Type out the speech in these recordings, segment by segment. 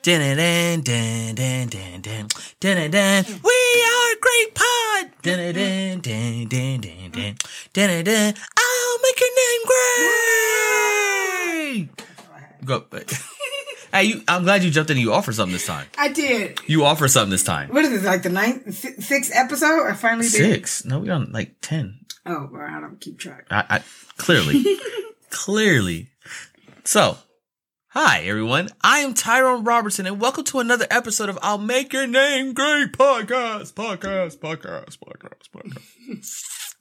Dun, dun, dun, dun, dun, dun, dun, dun. We are great pod. Dun, dun, dun, dun, dun, dun, dun, dun. I'll make your name great. Go. Hey, you, I'm glad you jumped in. and You offered something this time. I did. You offer something this time. What is this? Like the ninth, si- sixth episode? I finally did. Six? No, we're on like ten. Oh, well, I don't keep track. I, I clearly, clearly. So, hi everyone. I am Tyrone Robertson, and welcome to another episode of "I'll Make Your Name Great" podcast, podcast, podcast, podcast, podcast.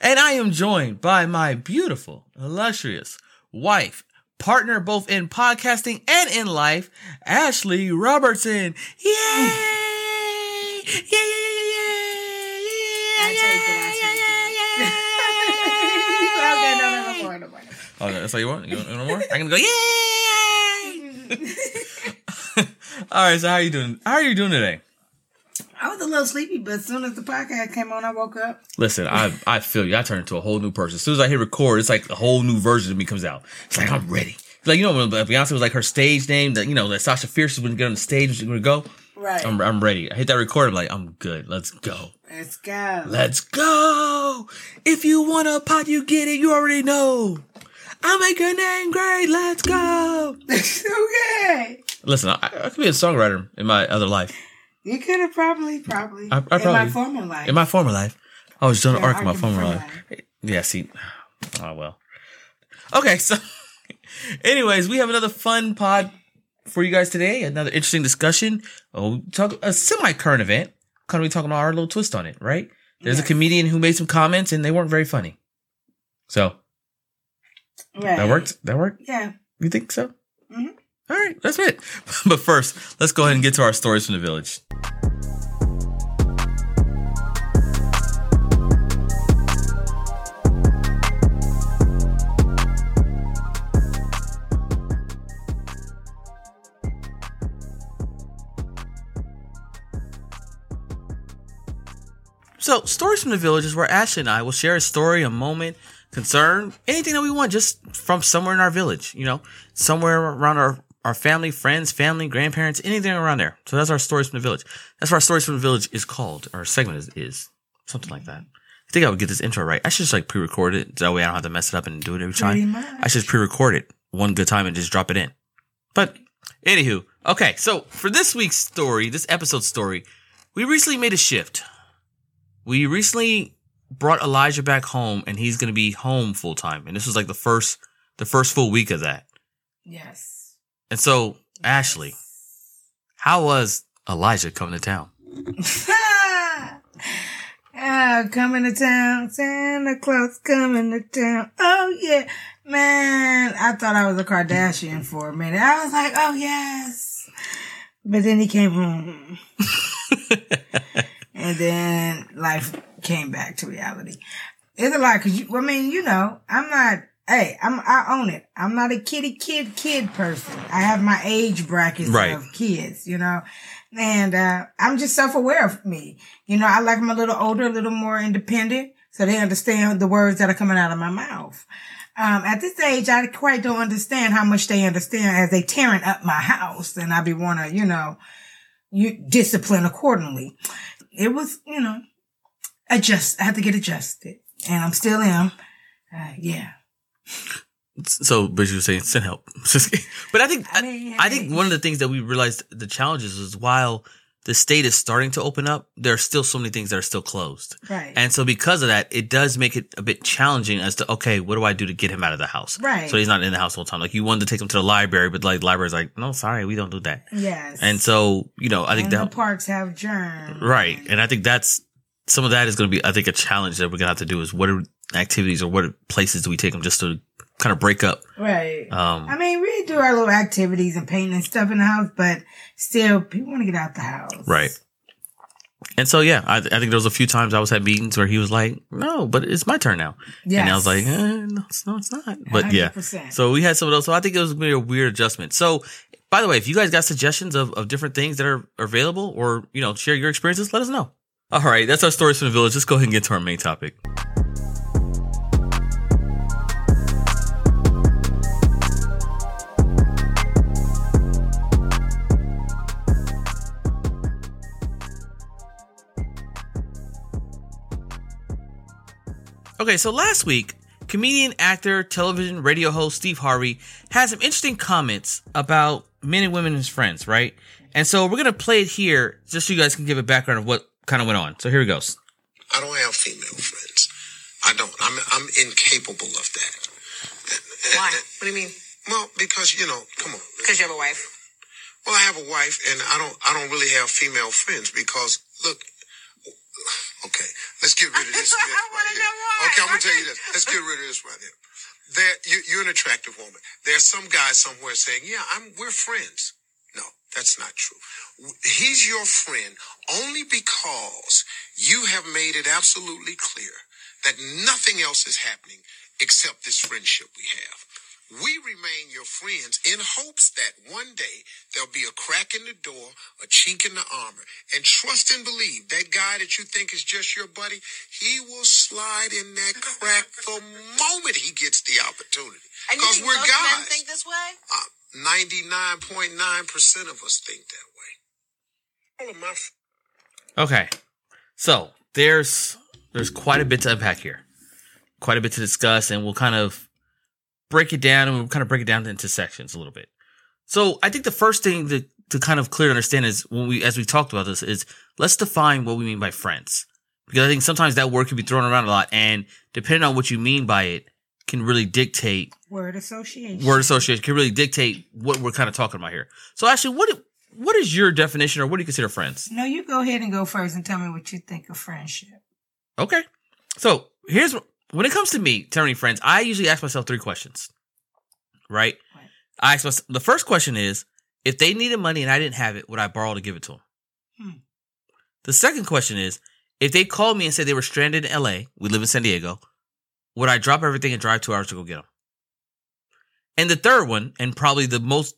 and I am joined by my beautiful, illustrious wife, partner both in podcasting and in life, Ashley Robertson. Yay! Yay! Yay! Yay! Yay! Yay! I take it, I take it. Okay, no, no, no more, no more. Oh, that's all you want? You want, you want more? I'm gonna go, yay! all right, so how are you doing? How are you doing today? I was a little sleepy, but as soon as the podcast came on, I woke up. Listen, I I feel you. I turn into a whole new person. As soon as I hit record, it's like a whole new version of me comes out. It's like I'm ready. It's like you know when Beyonce was like her stage name, that you know that Sasha Fierce was gonna get on the stage, she's gonna go. Right. I'm I'm ready. I hit that record. I'm like I'm good. Let's go. Let's go. Let's go. If you want a pot, you get it. You already know. I'll make your name great. Let's go. okay. Listen, I, I could be a songwriter in my other life. You could have probably, probably. I- I in my former life. In my former life, I was Joan of Yeah, Arc in my former former life. Yeah, see, oh well. Okay, so, anyways, we have another fun pod for you guys today. Another interesting discussion. Oh, talk a semi current event. Kind of we talking about our little twist on it, right? There's a comedian who made some comments and they weren't very funny. So right. that worked. That worked. Yeah. You think so? Mhm. All right, that's it. But first, let's go ahead and get to our stories from the village. So, stories from the village is where Ashley and I will share a story, a moment, concern, anything that we want, just from somewhere in our village, you know, somewhere around our, our family, friends, family, grandparents, anything around there. So that's our stories from the village. That's what our stories from the village is called. Our segment is, is something like that. I think I would get this intro right. I should just like pre-record it. That way I don't have to mess it up and do it every time. I should pre-record it one good time and just drop it in. But anywho, okay. So for this week's story, this episode story, we recently made a shift. We recently brought Elijah back home and he's going to be home full time. And this was like the first, the first full week of that. Yes. And so, Ashley, how was Elijah coming to town? ah, coming to town. Santa Claus coming to town. Oh, yeah. Man, I thought I was a Kardashian for a minute. I was like, oh, yes. But then he came home. and then life came back to reality. It's a lot because you, I mean, you know, I'm not, hey, I'm, I own it. I'm not a kitty kid kid person. I have my age brackets Right. of kids, you know, and, uh, I'm just self-aware of me. You know, I like them a little older, a little more independent so they understand the words that are coming out of my mouth. Um, at this age, I quite don't understand how much they understand as they tearing up my house and I be want to, you know, you discipline accordingly. It was, you know, adjust. I had to get adjusted, and I'm still am. Uh, yeah. So, but you were saying send help. but I think, I I, mean, I think one of the things that we realized the challenges is while the state is starting to open up, there are still so many things that are still closed. Right. And so because of that, it does make it a bit challenging as to, okay, what do I do to get him out of the house? Right. So he's not in the house all the time. Like you wanted to take him to the library, but like the library's like, no, sorry, we don't do that. yes. And so, you know, I think and that, the parks have germs. right. And I think that's, some of that is going to be, I think, a challenge that we're going to have to do is what are activities or what places do we take them just to kind of break up? Right. Um, I mean, we do our little activities and painting and stuff in the house, but still, people want to get out the house. Right. And so, yeah, I, I think there was a few times I was at meetings where he was like, no, but it's my turn now. Yes. And I was like, eh, no, it's, no, it's not. But yeah. 100%. So we had some of those. So I think it was gonna be a weird adjustment. So by the way, if you guys got suggestions of, of different things that are available or, you know, share your experiences, let us know. All right. That's our stories from the village. Let's go ahead and get to our main topic. Okay, so last week, comedian, actor, television, radio host Steve Harvey had some interesting comments about men and women as friends, right? And so we're gonna play it here just so you guys can give a background of what kind of went on. So here it goes. I don't have female friends. I don't. I'm I'm incapable of that. Why? What do you mean? Well, because you know, come on. Because you have a wife. Well, I have a wife, and I don't. I don't really have female friends because look. Okay, let's get rid of this. myth right here. know why. Okay, I'm gonna tell you this. Let's get rid of this right here. There, you, you're an attractive woman. There's some guy somewhere saying, "Yeah, I'm. We're friends." No, that's not true. He's your friend only because you have made it absolutely clear that nothing else is happening except this friendship we have. We remain your friends in hopes that one day there'll be a crack in the door, a chink in the armor. And trust and believe that guy that you think is just your buddy, he will slide in that crack the moment he gets the opportunity. And you Because think we're most men guys. think this way? Uh, 99.9% of us think that way. All of my f- Okay. So there's there's quite a bit to unpack here. Quite a bit to discuss, and we'll kind of break it down and we'll kind of break it down into sections a little bit. So I think the first thing to, to kind of clear understand is when we as we talked about this is let's define what we mean by friends. Because I think sometimes that word can be thrown around a lot and depending on what you mean by it can really dictate Word association. word association can really dictate what we're kind of talking about here. So Ashley what what is your definition or what do you consider friends? No, you go ahead and go first and tell me what you think of friendship. Okay. So here's when it comes to me turning friends, I usually ask myself three questions. Right? Right. I ask myself the first question is if they needed money and I didn't have it, would I borrow to give it to them? Hmm. The second question is if they called me and said they were stranded in LA, we live in San Diego, would I drop everything and drive two hours to go get them? And the third one, and probably the most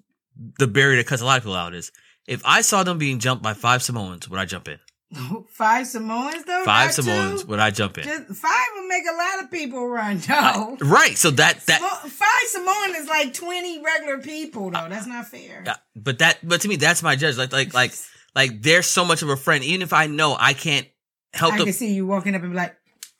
the barrier that cuts a lot of people out is if I saw them being jumped by five Samoans, would I jump in? Five Samoans though. Five not Samoans, two? would I jump in? Just five would make a lot of people run. No. Right. So that that Samo- five Samoan is like twenty regular people though. That's not fair. Yeah, but that, but to me, that's my judge. Like, like, like, like, there's so much of a friend. Even if I know I can't help I them, can see you walking up and be like,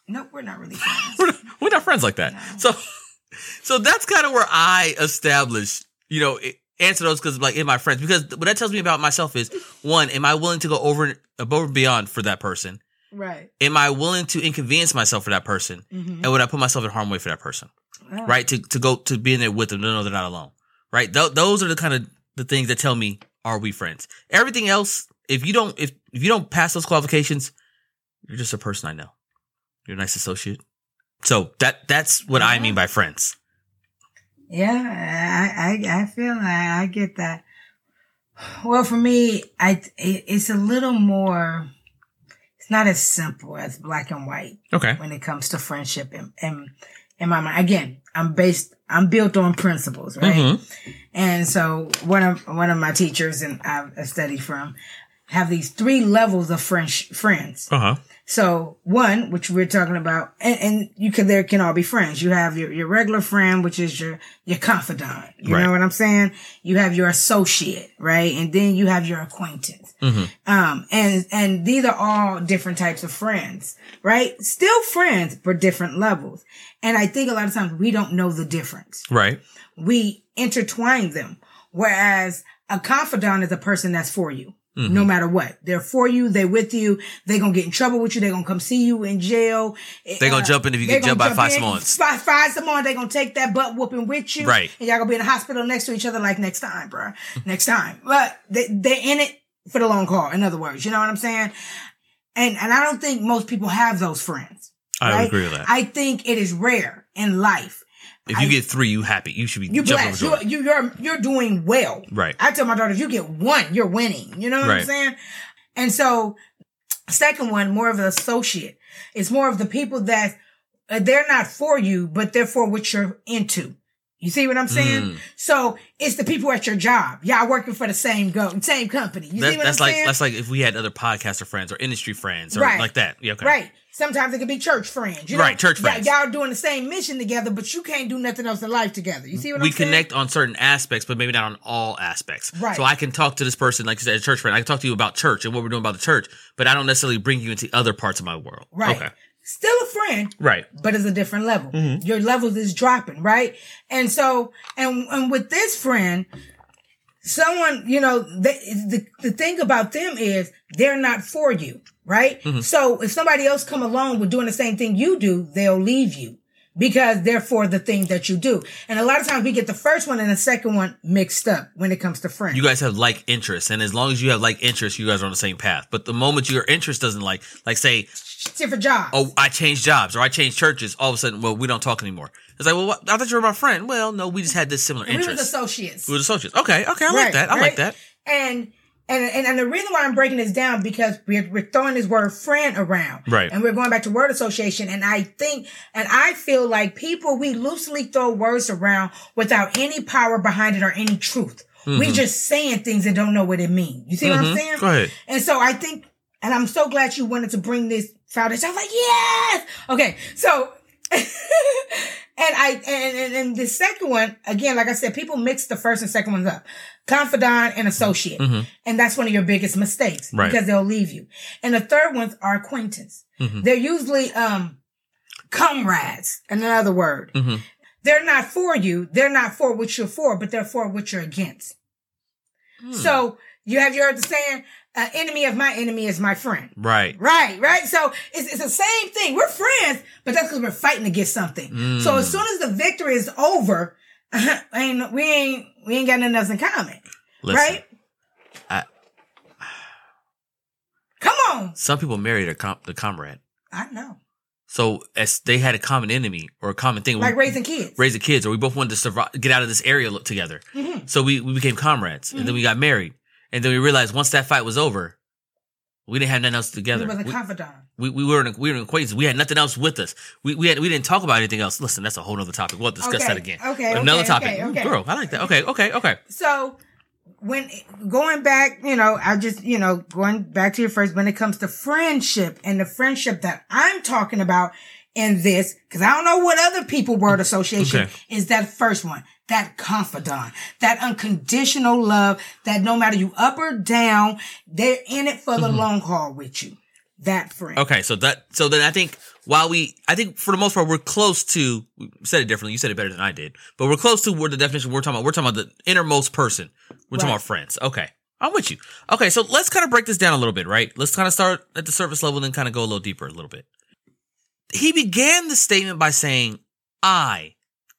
"Nope, we're not really friends." we're, not, we're not friends like that. So, so that's kind of where I establish, you know, i- answer those because like in my friends because what that tells me about myself is one, am I willing to go over and above and beyond for that person? right. Am I willing to inconvenience myself for that person? Mhm. And would I put myself in harm way for that person? Oh. Right. To to go to be in there with them to know they're not alone. Right. Th- those are the kind of the things that tell me are we friends. Everything else, if you don't if if you don't pass those qualifications, you're just a person I know. You're a nice associate. So that that's what I mean by friends. Yeah, I, I, I feel that. I get that. Well, for me, I, it, it's a little more, it's not as simple as black and white Okay. when it comes to friendship and, and in my mind. Again, I'm based, I'm built on principles, right? Mhm. And so one of, one of my teachers and I've studied from have these three levels of French friends. Uh huh. So one, which we're talking about, and, and you can there can all be friends. You have your, your regular friend, which is your your confidant. You Right. know what I'm saying? You have your associate, right? And then you have your acquaintance. Mm-hmm. Um, and and these are all different types of friends, right? Still friends, but different levels. And I think a lot of times we don't know the difference. Right. We intertwine them. Whereas a confidant is a person that's for you. Mm-hmm. No matter what, they're for you. They're with you. They're gonna get in trouble with you. They're gonna come see you in jail. They gonna jump in if you get jumped by five jump in. Samoans. Five, five Samoans. They're gonna take that butt whooping with you. Right. And y'all gonna be in the hospital next to each other like next time, bro, next time. But they, they're in it for the long haul. In other words, you know what I'm saying? And, and I don't think most people have those friends. I right? agree with that. I think it is rare in life. If you I- get three, you happy. You should be You jumping blessed. over You, you, you're, you're doing well. Right. I tell my daughters, you get one, you're winning. You know what Right. I'm saying? And so, second one, more of an associate. It's more of the people that uh, they're not for you, but they're for what you're into. You see what I'm saying? Mm. So it's the people at your job. Y'all working for the same go, same company. You That- see what that's I'm like saying? that's like if we had other podcaster friends or industry friends or Right. like that. Yeah, okay. Right. Sometimes it could be church friends. You know? Right, church friends. y'all doing the same mission together, but you can't do nothing else in life together. You see what we I'm saying? We connect on certain aspects, but maybe not on all aspects. Right. So I can talk to this person, like you said, a church friend. I can talk to you about church and what we're doing about the church, but I don't necessarily bring you into other parts of my world. Right. Okay. Still a friend, Right. but it's a different level. Mm-hmm. Your levels is dropping, right? And so, and, and with this friend, someone, you know, they, the, the thing about them is they're not for you, right? Mm-hmm. So if somebody else come along with doing the same thing you do, they'll leave you because they're for the thing that you do. And a lot of times we get the first one and the second one mixed up when it comes to friends. You guys have like interests, and as long as you have like interests, you guys are on the same path. But the moment your interest doesn't like, like say, Different jobs. oh, I changed jobs or I changed churches, all of a sudden, well, we don't talk anymore. It's like, well, what? I thought you were my friend. Well, no, we just had this similar we was interest. associates. We were associates. Okay, okay, I like Right, that. I like that. And and, and and the reason why I'm breaking this down because we're we're throwing this word friend around, Right. And we're going back to word association, and I think and I feel like people we loosely throw words around without any power behind it or any truth. We just saying things and don't know what it means. You see what I'm saying? Mm-hmm. Go ahead. And so I think, and I'm so glad you wanted to bring this foundation. I was like, yes. Okay, so. And I and, and and the second one again, like I said, people mix the first and second ones up, confidant and associate, and that's one of your biggest mistakes Mm-hmm. Right. because they'll leave you. And the third ones are acquaintance. Mm-hmm. They're usually um comrades. In another word. Mm-hmm. They're not for you. They're not for what you're for, but they're for what you're against. Hmm. So you have you heard the saying, uh, "Enemy of my enemy is my friend." Right. Right, right. So it's, it's the same thing. We're friends, but that's because we're fighting against something. So as soon as the victory is over, ain't we ain't we ain't got nothing else in common, Listen, right? I- Come on, some people marry their com- the comrade. I know. So as they had a common enemy or a common thing, Like we, raising kids. raise the kids, or we both wanted to survive, get out of this area together. Mm-hmm. So we, we became comrades, and then we got married, and then we realized once that fight was over, we didn't have nothing else together. He was a We- confidant. we, we were in, we were acquaintances. We had nothing else with us. We we had, we didn't talk about anything else. Listen, that's a whole other topic. We'll discuss Okay, that again. okay, another okay, topic. okay, Ooh, okay. Girl, I like that. Okay, okay, okay. So when going back, you know, I just, you know, going back to your first, when it comes to friendship and the friendship that I'm talking about in this, because I don't know what other people word association Okay. is that first one, that confidant, that unconditional love, that no matter you up or down, they're in it for the long haul with you. That friend. Mm-hmm. Okay, so that so then I think while we I think for the most part we're close to we said it differently. You said it better than I did, but we're close to where the definition we're talking about. We're talking about the innermost person. We're talking about friends. Okay, I'm with you. Okay, so let's kind of break this down a little bit, right? Let's kind of start at the surface level, then kind of go a little deeper, a little bit. He began the statement by saying, "I."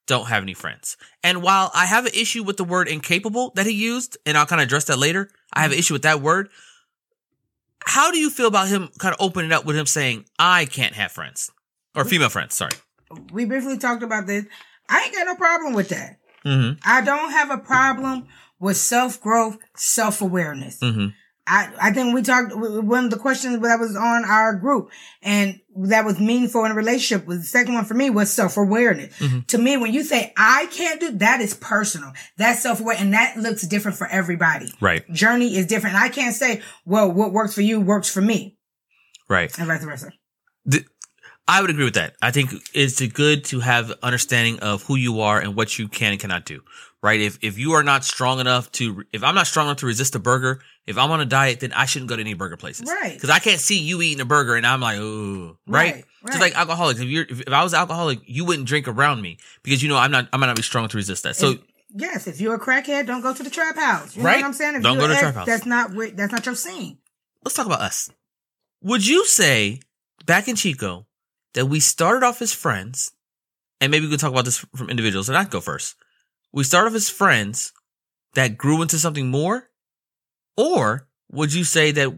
Don't have any friends. And while I have an issue with the word incapable that he used, and I'll kind of address that later, I have an issue with that word how do you feel about him kind of opening up with him saying, I can't have friends or female friends? Sorry. We briefly talked about this. I ain't got no problem with that. Mm-hmm. I don't have a problem with self growth, self awareness. Mm-hmm. I, I think we talked, one of the questions that was on our group and that was meaningful in a relationship was the second one for me was self awareness. Mm-hmm. To me, when you say I can't do, that is personal. That's self aware and that looks different for everybody. Right. Journey is different. I can't say, well, what works for you works for me Right. and vice versa. The- I would agree with that. I think it's good to have understanding of who you are and what you can and cannot do. Right. If, if you are not strong enough to, if I'm not strong enough to resist a burger, if I'm on a diet, then I shouldn't go to any burger places. Right. Cause I can't see you eating a burger and I'm like, ooh, right? Right, Just right. like alcoholics. If you're, if, if I was alcoholic, you wouldn't drink around me because you know I'm not, I might not be strong to resist that. So, Yes, if you're a crackhead, don't go to the trap house. You Right. know what I'm saying? If Don't go to the trap house. That's not where, that's not your scene. let's talk about us. Would you say back in Chico that we started off as friends, and maybe we could talk about this from individuals, and I go first. We started off as friends that grew into something more, or would you say that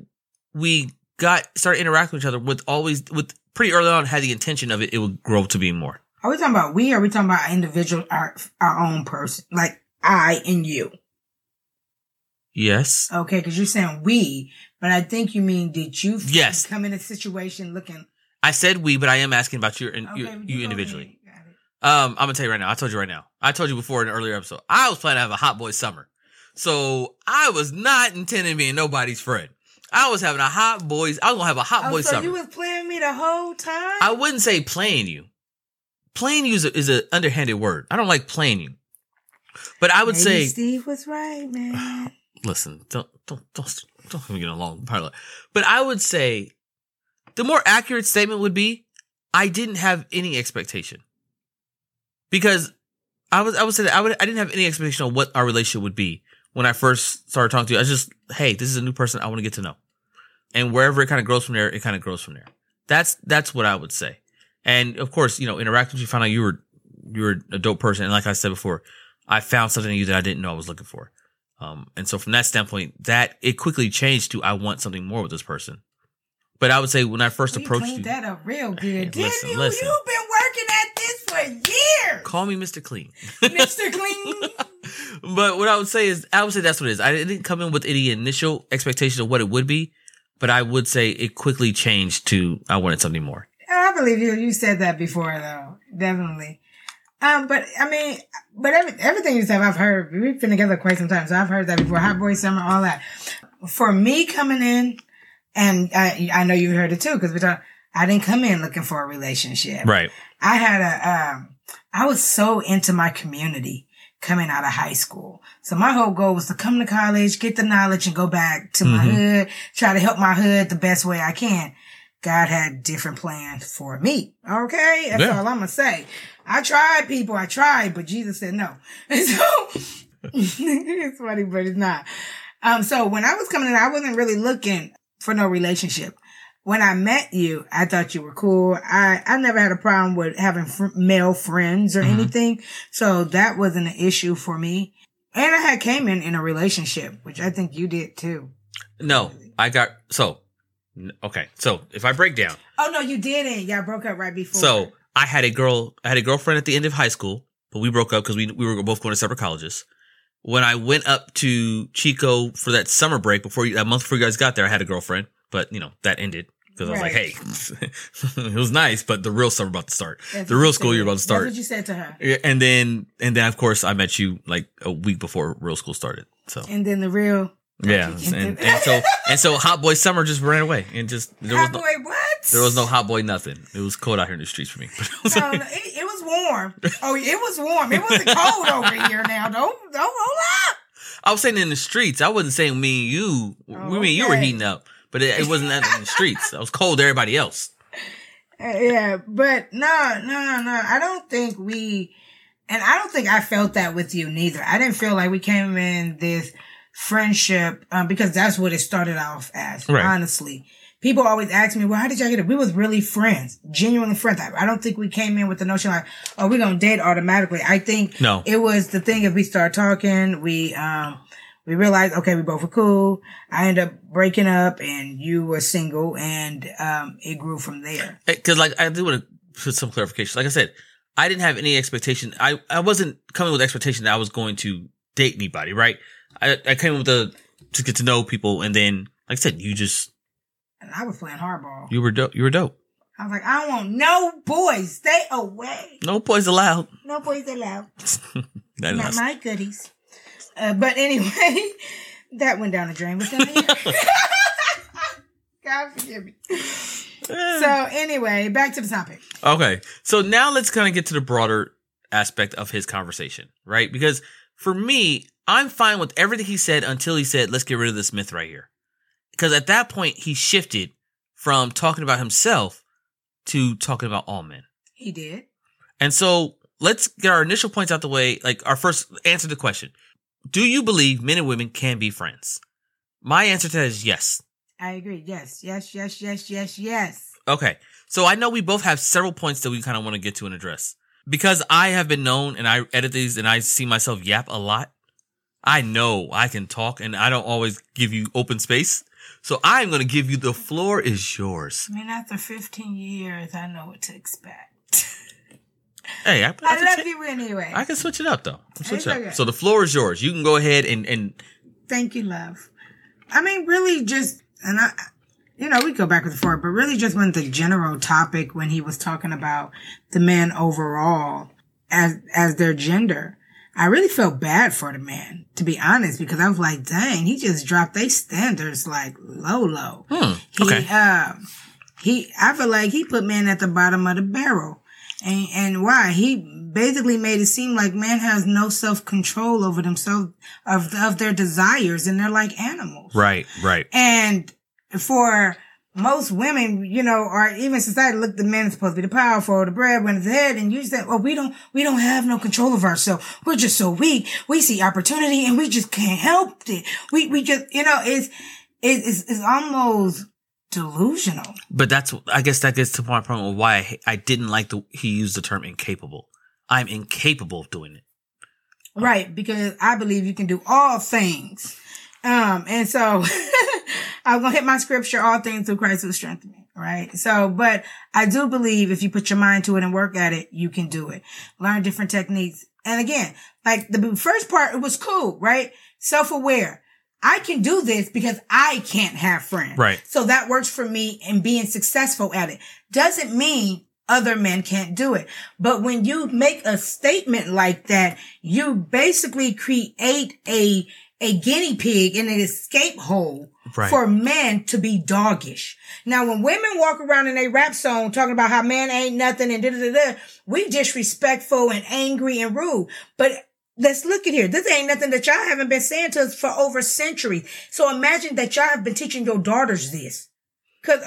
we got started interacting with each other with always with pretty early on had the intention of it it would grow to be more. Are we talking about we or are we talking about individual, our, our own person? Like I and you. Yes. Okay, because you're saying we, but I think you mean did you Yes. come in a situation looking I said we, but I am asking about your, your you, individually. ahead. Got it. Um, I'm gonna tell you right now. I told you right now. I told you before in an earlier episode. I was planning to have a hot boy summer, so I was not intending being nobody's friend. I was having a hot boys. I was gonna have a hot Oh, boy so summer. you was playing me the whole time? I wouldn't say playing you. Playing you is a, is an underhanded word. I don't like playing you. But I would Maybe say, Steve was right, man. listen, don't don't don't don't get along. But I would say the more accurate statement would be I didn't have any expectation because I was I would say that I would I didn't have any expectation of what our relationship would be when I first started talking to you. I was just hey, this is a new person I want to get to know, and wherever it kind of grows from there, it kind of grows from there. That's that's what I would say. And of course, you know, interacting with you, found out you were you were a dope person, and like I said before, I found something in you that I didn't know I was looking for. Um, and so from that standpoint, that it quickly changed to I want something more with this person. But I would say when I first We approached cleaned you, that up real good, didn't listen, you? listen. You've been working at this for years, call me Mr. Clean. Mr. Clean. but what I would say is, I would say that's what it is. I didn't come in with any initial expectation of what it would be, but I would say it quickly changed to I wanted something more. I believe you. You said that before, though. Definitely. Um, but I mean, but every, everything you said, I've heard. We've been together quite some time, so I've heard that before. Hot boy summer, all that. For me coming in, and I, I know you've heard it too, because we talk. I didn't come in looking for a relationship. Right. I had a, um, I was so into my community coming out of high school. So my whole goal was to come to college, get the knowledge and go back to my Mhm. hood, try to help my hood the best way I can. God had different plans for me. Okay. That's Yeah. all I'm going to say. I tried people. I tried, but Jesus said no. And so it's funny, but it's not. Um, so when I was coming in, I wasn't really looking for no relationship when I met you, I thought you were cool. I, I never had a problem with having fr- male friends or Mhm. anything. So that wasn't an issue for me. And I had came in in a relationship, which I think you did too. No, I got so okay. So if I break down, Oh no, you didn't. Y'all broke up right before. so I had a girl, I had a girlfriend at the end of high school, but we broke up because we we were both going to separate colleges. When I went up to Chico for that summer break before you, that month before you guys got there, I had a girlfriend, but you know that ended because I was like, hey, it was nice, but the real summer about to start, That's the real school said. year about to That's start. what you said to her. And then and then of course I met you like a week before real school started. So And then the real yeah, and, and so and so hot boy summer just ran away and just there was hot no boy, what? there was no hot boy nothing. It was cold out here in the streets for me. No, no, it, was warm. Oh, it was warm. It wasn't cold over here now. Don't don't hold up. I was saying in the streets. I wasn't saying me and you. Oh, we mean you were heating up, but it, it wasn't that in the streets. I was cold to everybody else. Uh, yeah, but no, no, no. I don't think we, and I don't think I felt that with you neither. I didn't feel like we came in this friendship um, because that's what it started off as. Right. Honestly, people always ask me, "Well, how did y'all get it?" We was really friends, genuinely friends. I, I don't think we came in with the notion like, "Oh, we're gonna date automatically." I think No. it was the thing. If we start talking, we um. We realized, okay, we both were cool. I ended up breaking up and you were single and, um, it grew from there. Because like I do want to put some clarification. Like I said, I didn't have any expectation. I I wasn't coming with expectation that I was going to date anybody. Right. I I came with the to get to know people, and then like I said, you just And I was playing hardball. you were dope. You were dope. I was like, I don't want no boys. Stay away. No boys allowed. No boys allowed. That Not my goodies. Uh, but anyway, that went down the drain. But then God forgive me. So anyway, back to the topic. Okay. So now let's kind of get to the broader aspect of his conversation, right? Because for me, I'm fine with everything he said until he said, let's get rid of this myth right here. Because at that point, he shifted from talking about himself to talking about all men. He did. And so let's get our initial points out the way. Like our first answer to the question. Do you believe men and women can be friends? My answer to that is yes. I agree. Yes, yes, yes, yes, yes, yes. Okay. So I know we both have several points that we kind of want to get to and address. Because I have been known and I edit these and I see myself yap a lot. I know I can talk and I don't always give you open space. So I'm going to give you the floor is yours. I mean, after 15 years, I know what to expect. Hey, I, I, I love you anyway. I can switch it up though. Switch it up. okay. So the floor is yours. You can go ahead and, and Thank you, love. I mean, really just, and I, you know, we go back and forth, but really just when the general topic when he was talking about the men overall as, as their gender, I really felt bad for the man, to be honest, because I was like, dang, he just dropped their standards like low, low. hmm, He, okay. um, he, I feel like he put men at the bottom of the barrel. And, and why? He basically made it seem like man has no self control over themselves of, of their desires and they're like animals. Right, right. And for most women, you know, or even society look the men supposed to be the powerful, the breadwinners, the head, and you say, "Well, we don't, we don't have no control of ourselves. We're just so weak. We see opportunity and we just can't help it. We, we just, you know, it's, it's, it's almost delusional. But that's, I guess that gets to my point of why I, I didn't like the, he used the term incapable. I'm incapable of doing it. Right. Because I believe you can do all things. Um, and so I'm going to hit my scripture, all things through Christ who strengthen me. Right. So, but I do believe if you put your mind to it and work at it, you can do it. Learn different techniques. And again, like the first part, it was cool, right? Self-aware. I can do this because I can't have friends. Right. So that works for me in being successful at it. Doesn't mean other men can't do it. But when you make a statement like that, you basically create a, a guinea pig in an escape hole Right. for men to be doggish. Now, when women walk around in a rap song talking about how man ain't nothing and da da da we disrespectful and angry and rude. But let's look at here. This ain't nothing that y'all haven't been saying to us for over centuries. So imagine that y'all have been teaching your daughters this. Cause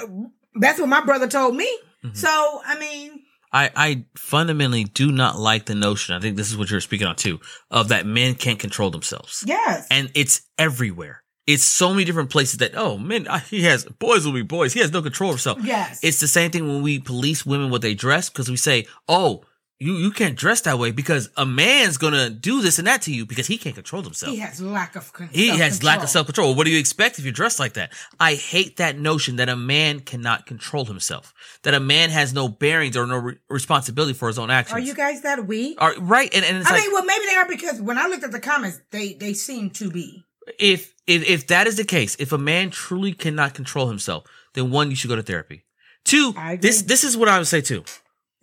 that's what my brother told me. Mm-hmm. So, I mean, I, I fundamentally do not like the notion. I think this is what you're speaking on too, of that men can't control themselves. yes. And it's everywhere. It's so many different places that, oh, men, he has, boys will be boys. He has no control of himself. Yes. It's the same thing when we police women what they dress because we say, oh, you, you can't dress that way because a man's gonna do this and that to you because he can't control himself. he has lack of con- He has lack of self control. What do you expect if you dress like that? I hate that notion that a man cannot control himself, that a man has no bearings or no re- responsibility for his own actions. Are you guys that weak? Are- right? And, and it's I like, mean, well, maybe they are because when I looked at the comments, they they seem to be. if, if if that is the case, if a man truly cannot control himself, then one, you should go to therapy. Two, this this is what I would say too.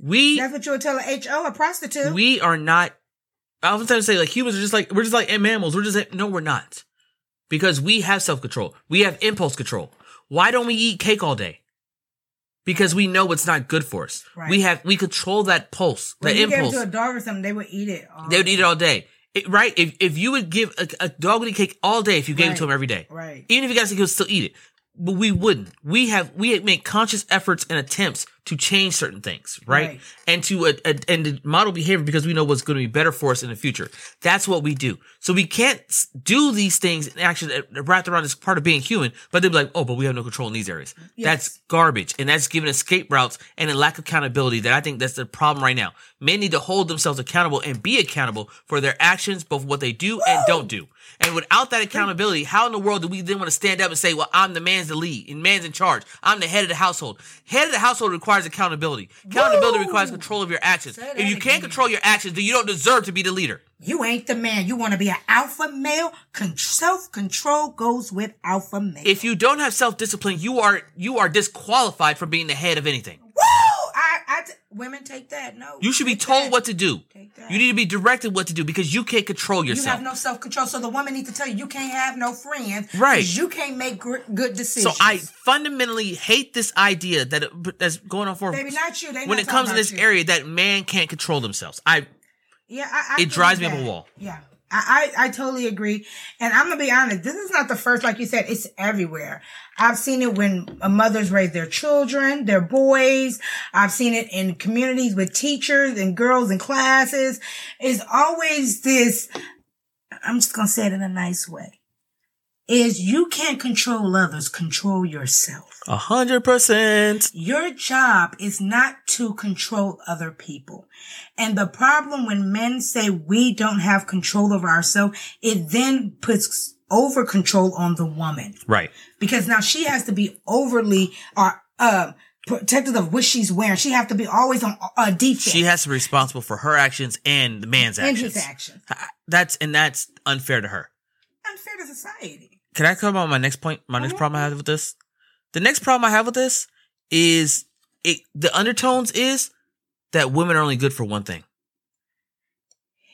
We That's what you would tell a HO, a prostitute. we are not. I was trying to say like humans are just like we're just like mammals. We're just like, no, we're not, because we have self control. We have impulse control. Why don't we eat cake all day? Because we know it's not good for us. Right. We have we control that pulse, that you gave it impulse. to a dog or something, they would eat it. all they would day. eat it all day, It- right? If if you would give a, a dog eat cake all day, if you gave it to Right. him every day, Right. even if you guys sick, he would still eat it. But we wouldn't. We have we make conscious efforts and attempts to change certain things, right? Right. And to uh, uh, and to model behavior because we know what's going to be better for us in the future. That's what we do. So we can't do these things and actually uh, wrapped around as part of being human. But they'd be like, oh, but we have no control in these areas. That's garbage, and that's giving escape routes and a lack of accountability. That I think that's the problem right now. Men need to hold themselves accountable and be accountable for their actions, both what they do and don't do. And without that accountability, how in the world do we then want to stand up and say, well, I'm the man's the lead and man's in charge. I'm the head of the household. Head of the household requires accountability. Accountability Woo! requires control of your actions. If you can't again. control your actions, then you don't deserve to be the leader. You ain't the man. You want to be an alpha male. Con- Self control goes with alpha male. If you don't have self-discipline, you are, you are disqualified from being the head of anything. Woo! I, I t- women take that. No, You should be told that. what to do. Take that. You need to be directed what to do because you can't control yourself. You have no self control, so the woman needs to tell you you can't have no friends. Right. You can't make gr- good decisions. So. I fundamentally hate this idea that it, that's going on for Baby, not you. They when it comes to this you. area that man can't control themselves. I Yeah, I, I It drives me up a wall. Yeah. I, I, totally agree. And I'm gonna be honest, this is not the first, like you said, it's everywhere. I've seen it when uh, mothers raise their children, their boys. I've seen it in communities with teachers and girls in classes. It's always this, I'm just gonna say it in a nice way, is you can't control others, control yourself. a hundred percent. Your job is not to control other people. And the problem when men say we don't have control over ourselves, it then puts over control on the woman Right. because now she has to be overly uh, uh, protective of what she's wearing. She have to be always on uh, defense. She has to be responsible for her actions and the man's in actions. And his actions. That's and that's unfair to her. Unfair to society. Can I come on my next point? My next problem I have with this. The next problem I have with this is it. The undertones is that women are only good for one thing.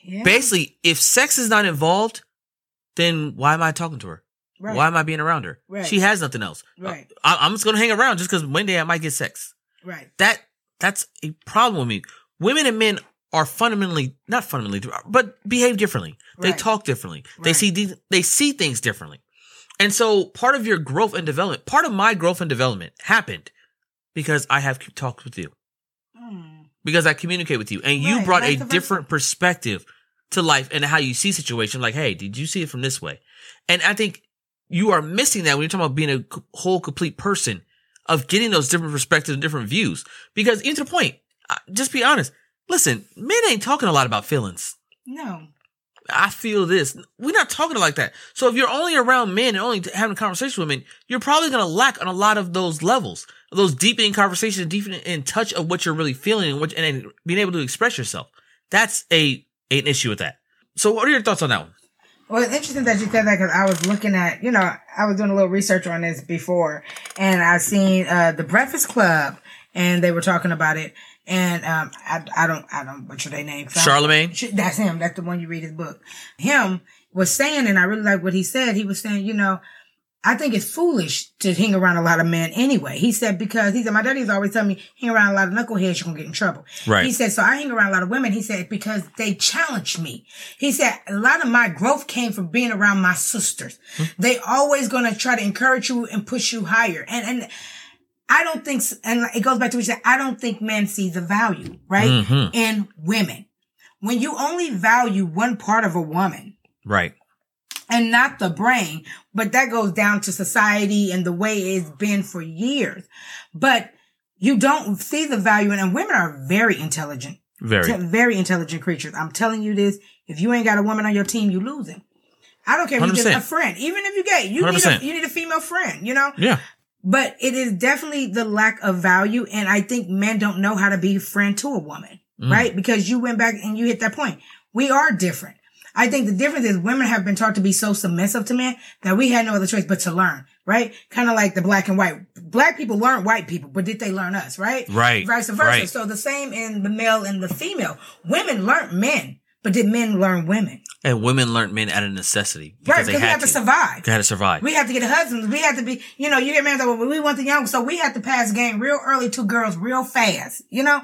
Yeah. Basically, if sex is not involved, then why am I talking to her? Right. Why am I being around her? Right. She has nothing else. Uh, right. I, I'm just gonna hang around just because one day I might get sex. Right. That that's a problem with me. Women and men are fundamentally not fundamentally, but behave differently. They Right. talk differently. They see these, they see things differently. And so part of your growth and development, part of my growth and development happened because I have talked with you. Hmm. Because I communicate with you and you Right, brought a different perspective to life and how you see situations. Like, hey, did you see it from this way? And I think you are missing that when you're talking about being a whole complete person of getting those different perspectives and different views. Because even to the point, just be honest. Listen, men ain't talking a lot about feelings. No. I feel this. We're not talking like that. So if you're only around men and only having a conversation with men, you're probably going to lack on a lot of those levels, those deepening conversations, deepening in touch of what you're really feeling and what, and being able to express yourself. That's a, an issue with that. So what are your thoughts on that one? Well, it's interesting that you said that because I was looking at, you know, I was doing a little research on this before, and I've seen uh, the Breakfast Club, and they were talking about it, and um, I, I don't, I don't butcher their name. Charlamagne? That's him. That's the one you read his book. Him was saying, and I really like what he said. He was saying, you know, I think it's foolish to hang around a lot of men anyway. He said, because he said, my daddy's always telling me, hang around a lot of knuckleheads, you're going to get in trouble. Right. He said, so I hang around a lot of women. He said, because they challenge me. He said, a lot of my growth came from being around my sisters. They always going to try to encourage you and push you higher. And, and, I don't think, and it goes back to what you said, I don't think men see the value, right? In women. When you only value one part of a woman, Right. and not the brain, but that goes down to society and the way it's been for years. But you don't see the value in, and women are very intelligent, Very. te- very intelligent creatures. I'm telling you this. If you ain't got a woman on your team, you losing. I don't care if you're just a friend, even if you're gay, you need 100%. a, you need a female friend, you know? Yeah. But it is definitely the lack of value. And I think men don't know how to be a friend to a woman, mm. right? Because you went back and you hit that point. We are different. I think the difference is women have been taught to be so submissive to men that we had no other choice but to learn, right? Kind of like the black and white. Black people learn white people, but did they learn us, right? Right, Vice versa. right. So the same in the male and the female. Women learn men, but did men learn women? And women learned men out of necessity. Right, Because because they we had have to to. survive. They had to survive. We have to get husbands. We had to be, you know, you get married, well, we want the young, so we had to pass game real early to girls real fast, you know,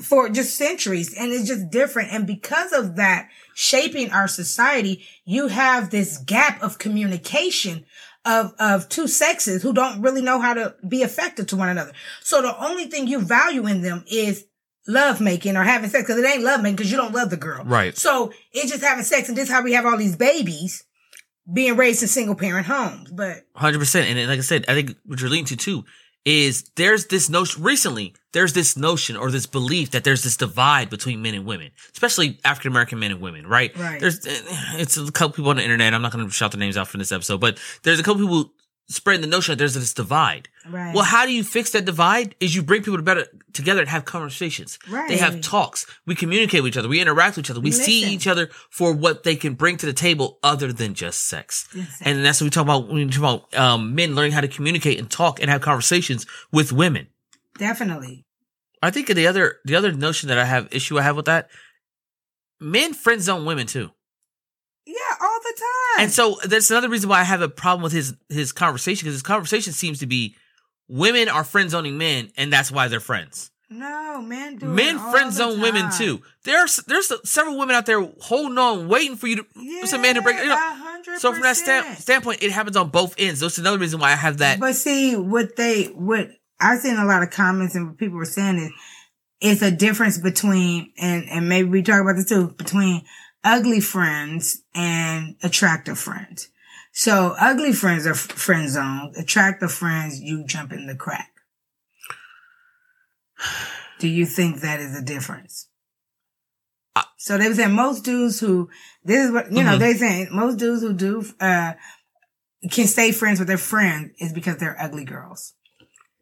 for just centuries. And it's just different. And because of that shaping our society, you have this gap of communication of, of two sexes who don't really know how to be effective to one another. So the only thing you value in them is love making or having sex because it ain't love making because you don't love the girl. Right. So it's just having sex and this is how we have all these babies being raised in single parent homes. But Hundred percent, and like I said, I think what you're leading to too is there's this notion. Recently, there's this notion or this belief that there's this divide between men and women, especially African American men and women. Right? Right. There's eh, it's a couple people on the internet. I'm not going to shout their names out from this episode, but there's a couple people spreading the notion that there's this divide. Right. Well, how do you fix that divide? Is you bring people to better together and have conversations. They have talks. We communicate with each other. We interact with each other. We see each other for what they can bring to the table other than just sex. Listen. And that's what we talk about when we talk about um, men learning how to communicate and talk and have conversations with women. definitely. I think the other the other notion that I have issue I have with that, men friend zone women too. The time. And so that's another reason why I have a problem with his his conversation because his conversation seems to be women are friend zoning men and that's why they're friends. no, men do Men friend zone women too. There's there's several women out there holding on, waiting for you to. Yeah, a man to break. You know, so from that stand, standpoint, it happens on both ends. That's another reason why I have that. But see, what they, what I've seen a lot of comments and what people were saying is, it's a difference between, and, and maybe we talk about this too, between ugly friends and attractive friends. So ugly friends are f- friend zones. Attractive friends, you jump in the crack. Do you think that is a difference? I- so they were saying most dudes who, this is what, you know, Mhm. they saying most dudes who do, uh, can stay friends with their friend is because they're ugly girls.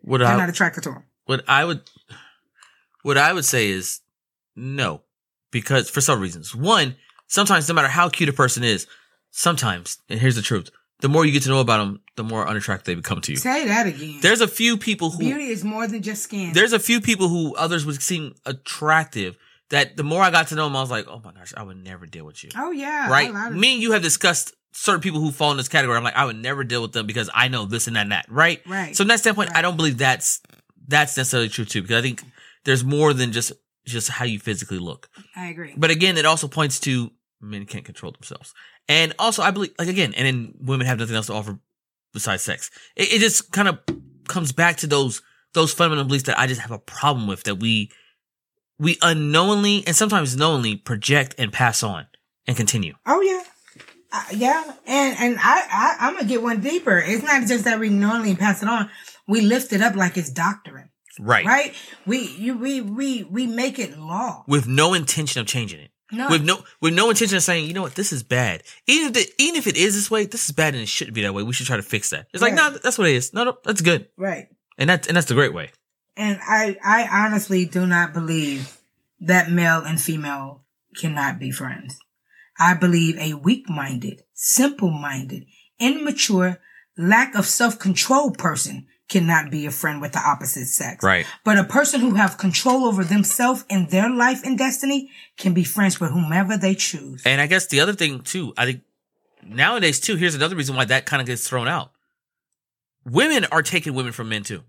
what They're I not attracted to them. what I would what I would say is no, because for some reasons. One, sometimes no matter how cute a person is, sometimes, and here's the truth: the more you get to know about them, the more unattractive they become to you. Say that again. There's a few people who Beauty is more than just skin. there's a few people who others would seem attractive. That the more I got to know them, I was like, oh my gosh, I would never deal with you. oh yeah, right? a lot of- Me and you have discussed certain people who fall in this category. I'm like, I would never deal with them because I know this and that and that, right? Right. So from that standpoint, I don't believe that's that's necessarily true too, because I think there's more than just just how you physically look. I agree. But again, it also points to men can't control themselves, and also I believe, like again, and then women have nothing else to offer besides sex. It, it just kind of comes back to those those fundamental beliefs that I just have a problem with that we we unknowingly and sometimes knowingly project and pass on and continue. Oh yeah. Uh, yeah, and and I, I I'm gonna get one deeper. It's not just that we knowingly pass it on; we lift it up like it's doctrine, Right. right? We you we we we make it law. With no intention of changing it. No, With no with no intention of saying, you know what, this is bad. Even if the, even if it is this way, this is bad and it shouldn't be that way. We should try to fix that. It's like, Right. no, that's what it is. No, no, that's good. right. And that's and that's the great way. And I I honestly do not believe that male and female cannot be friends. I believe a weak-minded, simple-minded, immature, lack of self-control person cannot be a friend with the opposite sex. Right. But a person who have control over themselves and their life and destiny can be friends with whomever they choose. And I guess the other thing too, I think nowadays too, here's another reason why that kind of gets thrown out. Women are taking women from men too.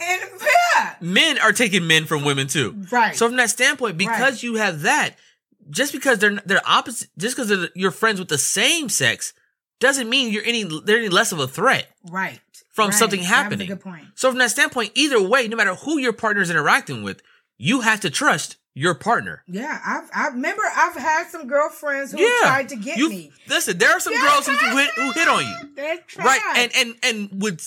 And yeah, Men are taking men from women too. right. So from that standpoint, because Right. you have that, just because they're they're opposite, just because you're friends with the same sex, doesn't mean you're any they're any less of a threat. right. From Right. something That was a happening. good point. So from that standpoint, either way, no matter who your partner is interacting with, you have to trust your partner. Yeah, I've I remember I've had some girlfriends who yeah, tried to get You- me. Listen, there are some Yeah. girls who hit who hit on you, tried. right? And and and would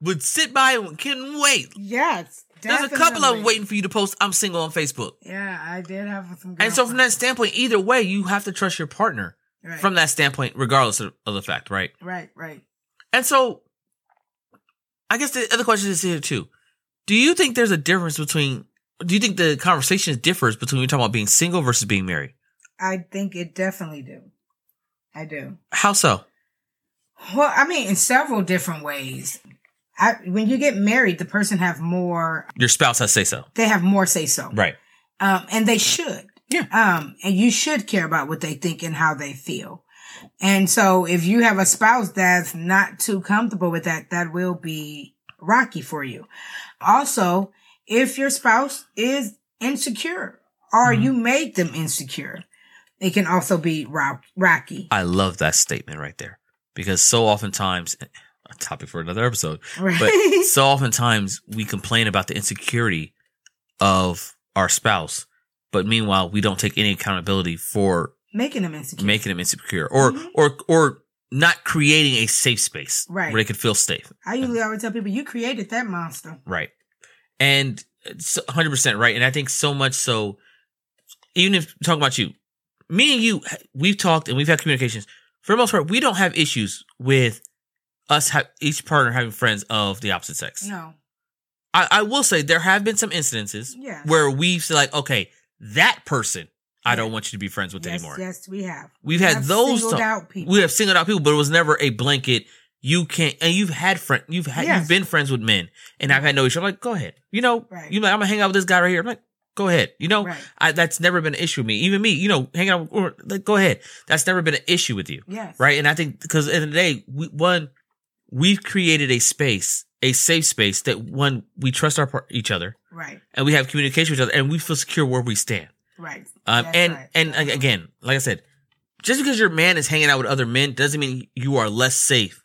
would sit by and couldn't wait. yes, There's a couple of them waiting for you to post "I'm single" on Facebook. Yeah, I did have some. And so from that standpoint, either way, you have to trust your partner. right, From that standpoint, regardless of, of the fact, right? right, right. And so, I guess the other question is here too. Do you think there's a difference between? Do you think the conversation differs between we talking about being single versus being married? I think it definitely do. I do. How so? Well, I mean, in several different ways. I, when you get married, the person have more. Your spouse has say so, They have more say so. right? um, and they should. Yeah. Um, and you should care about what they think and how they feel. And so if you have a spouse that's not too comfortable with that, that will be rocky for you. Also, if your spouse is insecure or Mm-hmm. you made them insecure, it can also be rock, rocky. I love that statement right there because so oftentimes, a topic for another episode, Right. but so oftentimes we complain about the insecurity of our spouse, but meanwhile we don't take any accountability for Making them insecure. making them insecure or Mhm. or or not creating a safe space Right. where they could feel safe. I usually always tell people, you created that monster. Right. And it's 100% right. And I think so much so, even if talking about you, me and you, we've talked and we've had communications. For the most part, we don't have issues with us, ha- each partner having friends of the opposite sex. No. I, I will say there have been some incidences Yes. where we've said, like, okay, that person, I don't want you to be friends with Yes, anymore. yes, we have. We've had I've those singled ti- out people. We have singled out people, but it was never a blanket. You can't, and you've had friend, you've had, Yes. you've been friends with men, and I've had no issue. I'm like, go ahead. You know, Right. you like, I'm gonna hang out with this guy right here. I'm like, go ahead. You know, Right. I, that's never been an issue with me. Even me, you know, hanging out, with, or, like, go ahead. That's never been an issue with you, Yes. right? And I think because at the the day, we, one, we've created a space, a safe space that one we trust our each other, Right. and we have communication with each other, and we feel secure where we stand. Right. Um, That's and right. and That's ag- right. again, like I said, just because your man is hanging out with other men doesn't mean you are less safe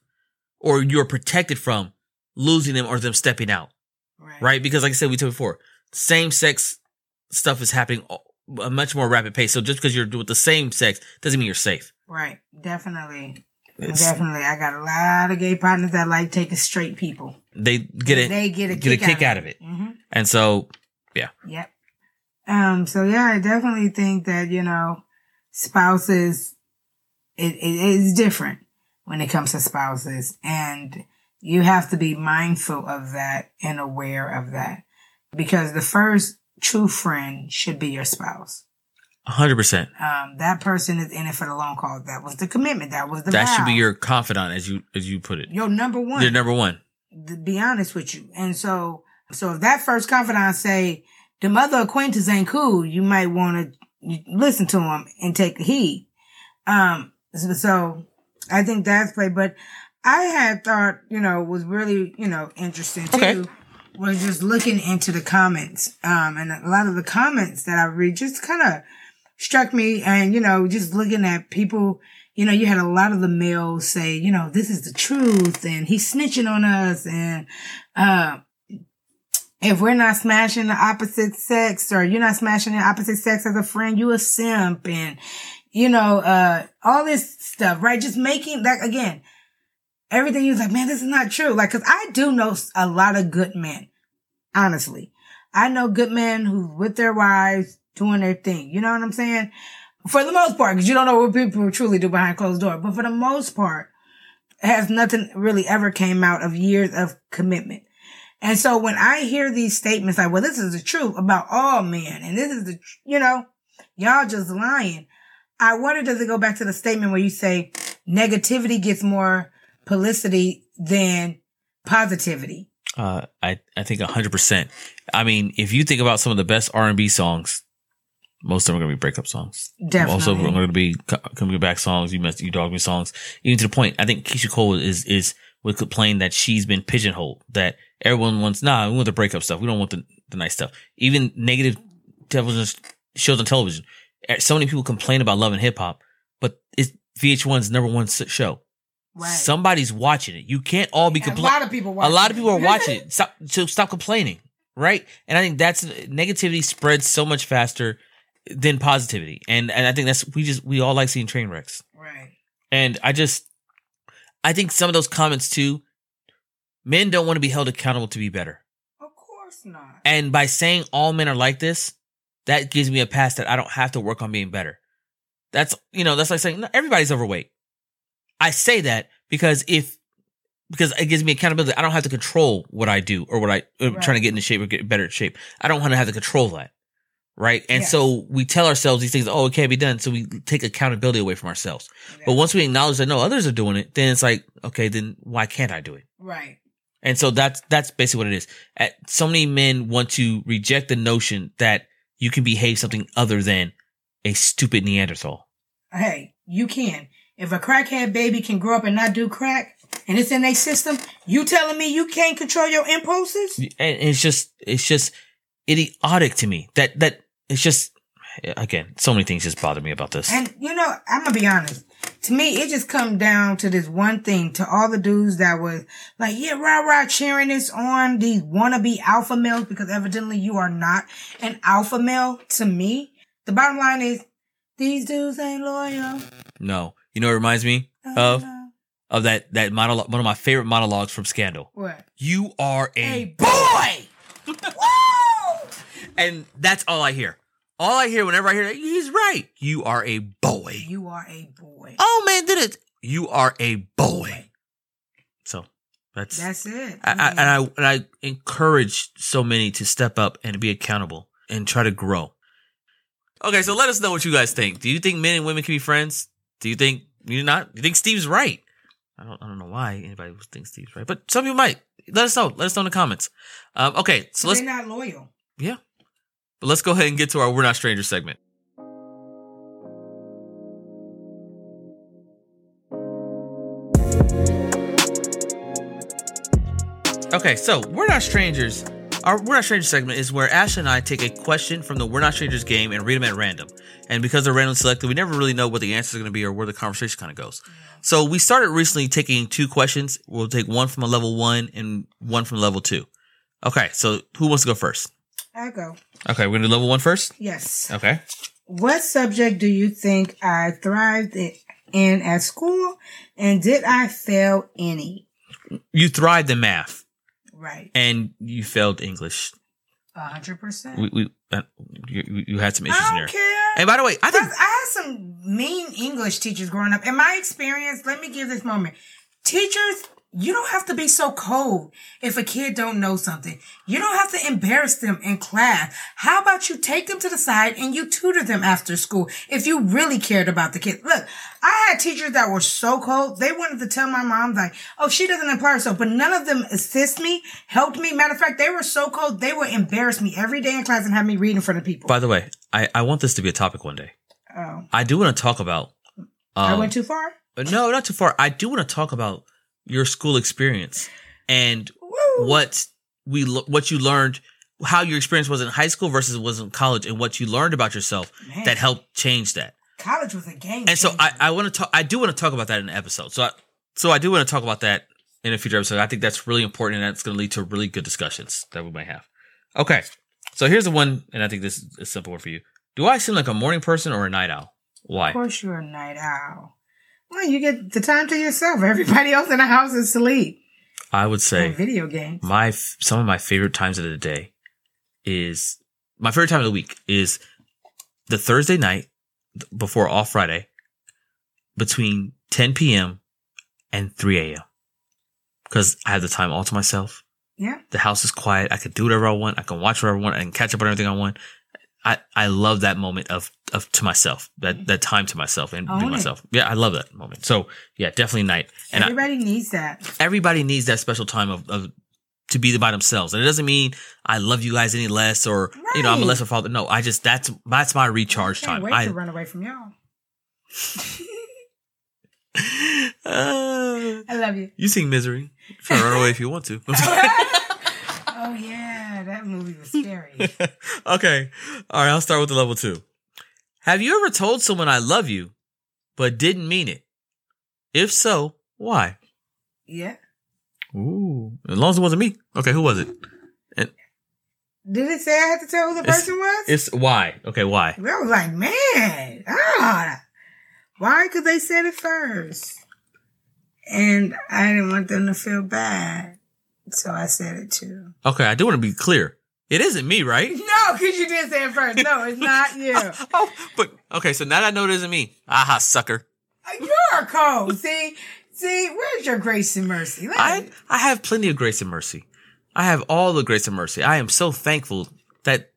or you're protected from losing them or them stepping out, Right. right? Because like I said, we told before, same sex stuff is happening a much more rapid pace. So just because you're with the same sex doesn't mean you're safe. Right. Definitely. It's- Definitely. I got a lot of gay partners that like taking straight people. they get it, They get a get a kick, kick out of it. hmm and so yeah. Yep. Um, so yeah, I definitely think that, you know, spouses, it, it is different when it comes to spouses and you have to be mindful of that and aware of that because the first true friend should be your spouse. hundred percent, Um, that person is in it for the long haul. That was the commitment. That was the that should be your confidant, as you as you put it. your number one. You're number one. to be honest with you. And so, so if that first confidant say, the mother acquaintances ain't cool, you might want to listen to him and take heed. Um, so, I think that's play, but I had thought, you know, was really, you know, interesting too. Okay. Was just looking into the comments, um, and a lot of the comments that I read just kind of struck me, and you know, just looking at people you know, you had a lot of the males say, you know, this is the truth and he's snitching on us. And, uh, if we're not smashing the opposite sex or you're not smashing the opposite sex as a friend, you a simp and, you know, uh, all this stuff, right? Just making that again, everything you're like, man, this is not true. Like, cause I do know a lot of good men, honestly. I know good men who with their wives doing their thing. You know what I'm saying? For the most part, because you don't know what people truly do behind closed doors. But for the most part, has nothing really ever came out of years of commitment. And so when I hear these statements like, well, this is the truth about all men, and this is the, you know, y'all just lying. I wonder, does it go back to the statement where you say negativity gets more publicity than positivity? Uh, I, I think hundred percent. I mean, if you think about some of the best R and B songs, most of them are going to be breakup songs. Definitely. Also, are going to be coming back songs. You mess, you dog me songs. Even to the point, I think Keyshia Cole is is would complain that she's been pigeonholed. That everyone wants. Nah, we want the breakup stuff. We don't want the, the nice stuff. Even negative television shows on television. Eh, so many people complain about love and hip hop, but it's VH1's number one show. Right. Somebody's watching it. You can't all be complaining. A lot of people. A lot of people are watching it. Stop. So stop complaining. Right. And I think that's negativity spreads so much faster than positivity. And and I think that's we just we all like seeing train wrecks. Right. And I just I think some of those comments too, men don't want to be held accountable to be better. Of course not. And by saying all men are like this, that gives me a pass that I don't have to work on being better. That's you know, that's like saying no, everybody's overweight. I say that because if because it gives me accountability. I don't have to control what I do or what I am right. trying to get into shape or get better shape. I don't want to have to control that. Right. And yes. so we tell ourselves these things, oh, it can't be done. So we take accountability away from ourselves. Yeah. But once we acknowledge that no, others are doing it, then it's like, okay, then why can't I do it? Right. And so that's, that's basically what it is. At, so many men want to reject the notion that you can behave something other than a stupid Neanderthal. Hey, you can. If a crackhead baby can grow up and not do crack, and it's in their system, you telling me you can't control your impulses? And it's just, it's just idiotic to me that, that it's just, again, so many things just bother me about this. And you know, I'm gonna be honest. To me, it just come down to this one thing. To all the dudes that was like, yeah, rah rah, cheering this on these wannabe alpha males because evidently you are not an alpha male. To me, the bottom line is these dudes ain't loyal. No, you know, it reminds me of uh-huh. of that that monologue, one of my favorite monologues from Scandal. What? You are a, a boy. Woo! And that's all I hear. All I hear whenever I hear that, he's right. You are a boy. You are a boy. Oh man, did it? You are a boy. So that's that's it. I, I, and I and I encourage so many to step up and be accountable and try to grow. Okay, so let us know what you guys think. Do you think men and women can be friends? Do you think you're not? You think Steve's right? I don't. I don't know why anybody would think Steve's right, but some people might. Let us know. Let us know in the comments. Um, okay, so let's. They're not loyal. Yeah, but let's go ahead and get to our "We're Not Strangers" segment. Okay, so we're not strangers our We're Not Strangers segment is where Ash and I take a question from the We're Not Strangers game and read them at random. And because they're randomly selected, we never really know what the answer is going to be or where the conversation kind of goes. So we started recently taking two questions. We'll take one from a level one and one from level two. Okay, so who wants to go first? I go. Okay, we're going to do level one first? Yes. Okay. What subject do you think I thrived in at school and did I fail any? You thrived in math. Right. And you failed English. hundred percent. We, we uh, you, you had some issues in there. Care. And by the way, I think I had some mean English teachers growing up. In my experience, let me give this moment. Teachers you don't have to be so cold if a kid don't know something. You don't have to embarrass them in class. How about you take them to the side and you tutor them after school if you really cared about the kid? Look, I had teachers that were so cold. They wanted to tell my mom like, oh, she doesn't apply herself, but none of them assist me, helped me. Matter of fact, they were so cold. They would embarrass me every day in class and have me read in front of people. By the way, I, I want this to be a topic one day. Oh. I do want to talk about. Um, I went too far? No, not too far. I do want to talk about your school experience and Woo. what we what you learned how your experience was in high school versus was in college and what you learned about yourself Man. that helped change that college was a game. And so. I, I want to talk. I do want to talk about that in an episode. So I, so I do want to talk about that in a future episode. I think that's really important, and that's going to lead to really good discussions that we might have. Okay, so here's the one, and I think this is a simple one for you. Do I seem like a morning person or a night owl? Why? Of course, you're a night owl. Well, you get the time to yourself. Everybody else in the house is asleep. I would say video games. my some of my favorite times of the day is my favorite time of the week is the Thursday night before off Friday between 10 p.m. and 3 a.m. because I have the time all to myself. Yeah. The house is quiet. I can do whatever I want. I can watch whatever I want. I can catch up on everything I want. I, I love that moment of, of to myself, that, that time to myself and Own be it. myself. Yeah, I love that moment. So yeah, definitely night. And I, Everybody needs that. everybody needs that special time of, of to be by themselves. And it doesn't mean I love you guys any less or you know I'm a lesser father. No, I just that's that's my recharge Can't time. wait I to run away from y'all. Uh, I love you. you sing misery. Try to run away if you want to. Oh yeah, that movie was scary. okay. All right, I'll start with the level 2. Have you ever told someone I love you but didn't mean it? If so, why? yeah. Ooh. As long as it wasn't me. Okay, who was it? And Did it say I had to tell who the It's- person was? It's why. Okay, why? I was like, man, ah, why? Because they said it first. And I didn't want them to feel bad. So I said it too. Okay, I do want to be clear. It isn't me, right? No, because you did say it first. No, it's not you. Oh, oh, but okay, so now that I know it isn't me. Aha, sucker. Uh, you're a cold. See, see, where's your grace and mercy? Let I me- I have plenty of grace and mercy. I have all the grace and mercy. I am so thankful that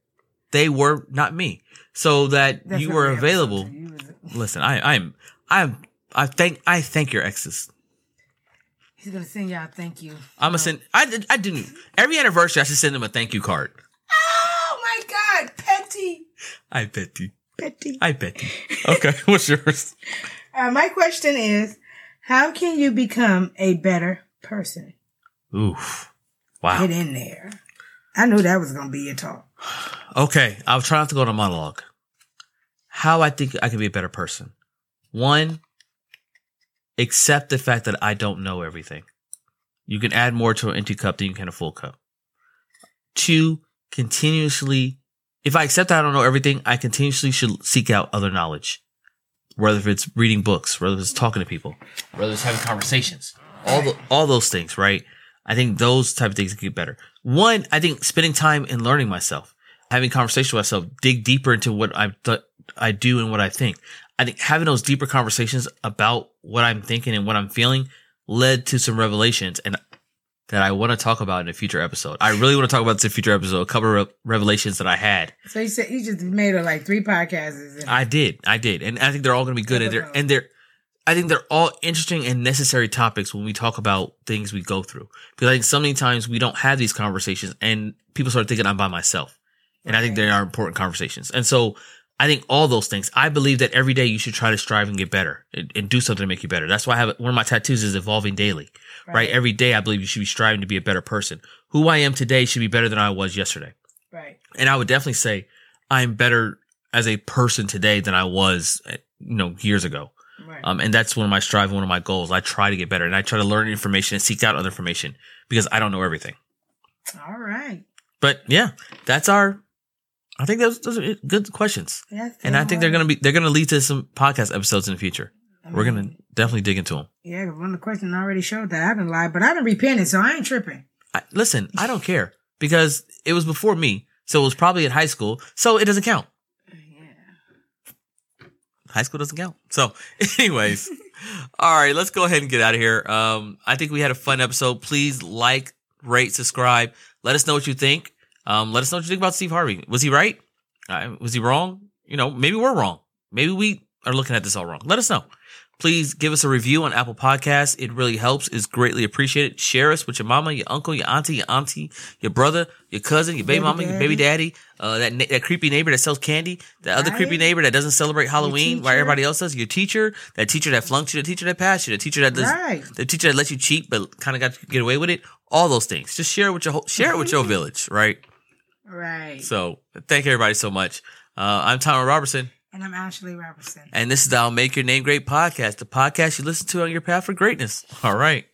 they were not me, so that That's you were available. you was- Listen, I I'm I'm I thank I thank your exes. He's gonna send y'all a thank you. I'm gonna send. I. I didn't. Every anniversary, I should send him a thank you card. Oh my God, petty, I you. petty. I bet you. Okay, what's yours? Uh, my question is, how can you become a better person? Oof. Wow. Get in there. I knew that was gonna be your talk. Okay, I'll try not to go to monologue. How I think I can be a better person. One, accept the fact that I don't know everything. You can add more to an empty cup than you can a full cup. Two, continuously, if I accept that I don't know everything, I continuously should seek out other knowledge. Whether it's reading books, whether it's talking to people, whether it's having conversations, all the, all those things, right? I think those type of things get better. One, I think spending time in learning myself, having conversation with myself, dig deeper into what I th- I do and what I think. I think having those deeper conversations about what I'm thinking and what I'm feeling led to some revelations and that I want to talk about in a future episode. I really want to talk about this in a future episode. A couple of revelations that I had. So you said you just made like three podcasts. I did, I did, and I think they're all going to be good. And they're and they're, I think they're all interesting and necessary topics when we talk about things we go through. Because I think so many times we don't have these conversations, and people start thinking I'm by myself. And I think they are important conversations. And so I think all those things. I believe that every day you should try to strive and get better and, and do something to make you better. That's why I have one of my tattoos is evolving daily. Right. Every day I believe you should be striving to be a better person. Who I am today should be better than I was yesterday. right. And I would definitely say I'm better as a person today than I was, eh, you know, years ago. Right. Um, and that's one of my strive, one of my goals. I try to get better and I try to learn information and seek out other information because I don't know everything. All right. But yeah, that's our, I think those, those are good questions. That's And I think they're going to be, they're going to lead to some podcast episodes in the future. I We're going to definitely dig into them. Yeah, one of the questions already showed that I didn't lie, but I didn't repented, so I ain't tripping. I, listen, I don't care because it was before me. So it was probably in high school. So it doesn't count. Yeah. high school doesn't count. So, anyways, all right, let's go ahead and get out of here. Um, I think we had a fun episode. Please like, rate, subscribe. Let us know what you think. Um, let us know what you think about Steve Harvey. Was he right? Uh, was he wrong? You know, maybe we're wrong. Maybe we are looking at this all wrong. Let us know. Please give us a review on Apple Podcasts. It really helps. It's greatly appreciated. Share us with your mama, your uncle, your auntie, your auntie, your brother, your cousin, your baby, Baby mama, your baby daddy, uh, that na- that creepy neighbor that sells candy, the other creepy neighbor that doesn't celebrate Halloween while everybody else does, your teacher, that teacher that flunked you, the teacher that passed you, the teacher that does, Right. the teacher that lets you cheat but kind of got to get away with it. All those things. Just share it with your whole, share it with your village, right? Right. So thank you everybody so much. Uh, I'm Tyron Robertson. And I'm Ashley Robertson. And this is the I'll Make Your Name Great podcast, the podcast you listen to on your path for greatness. All right.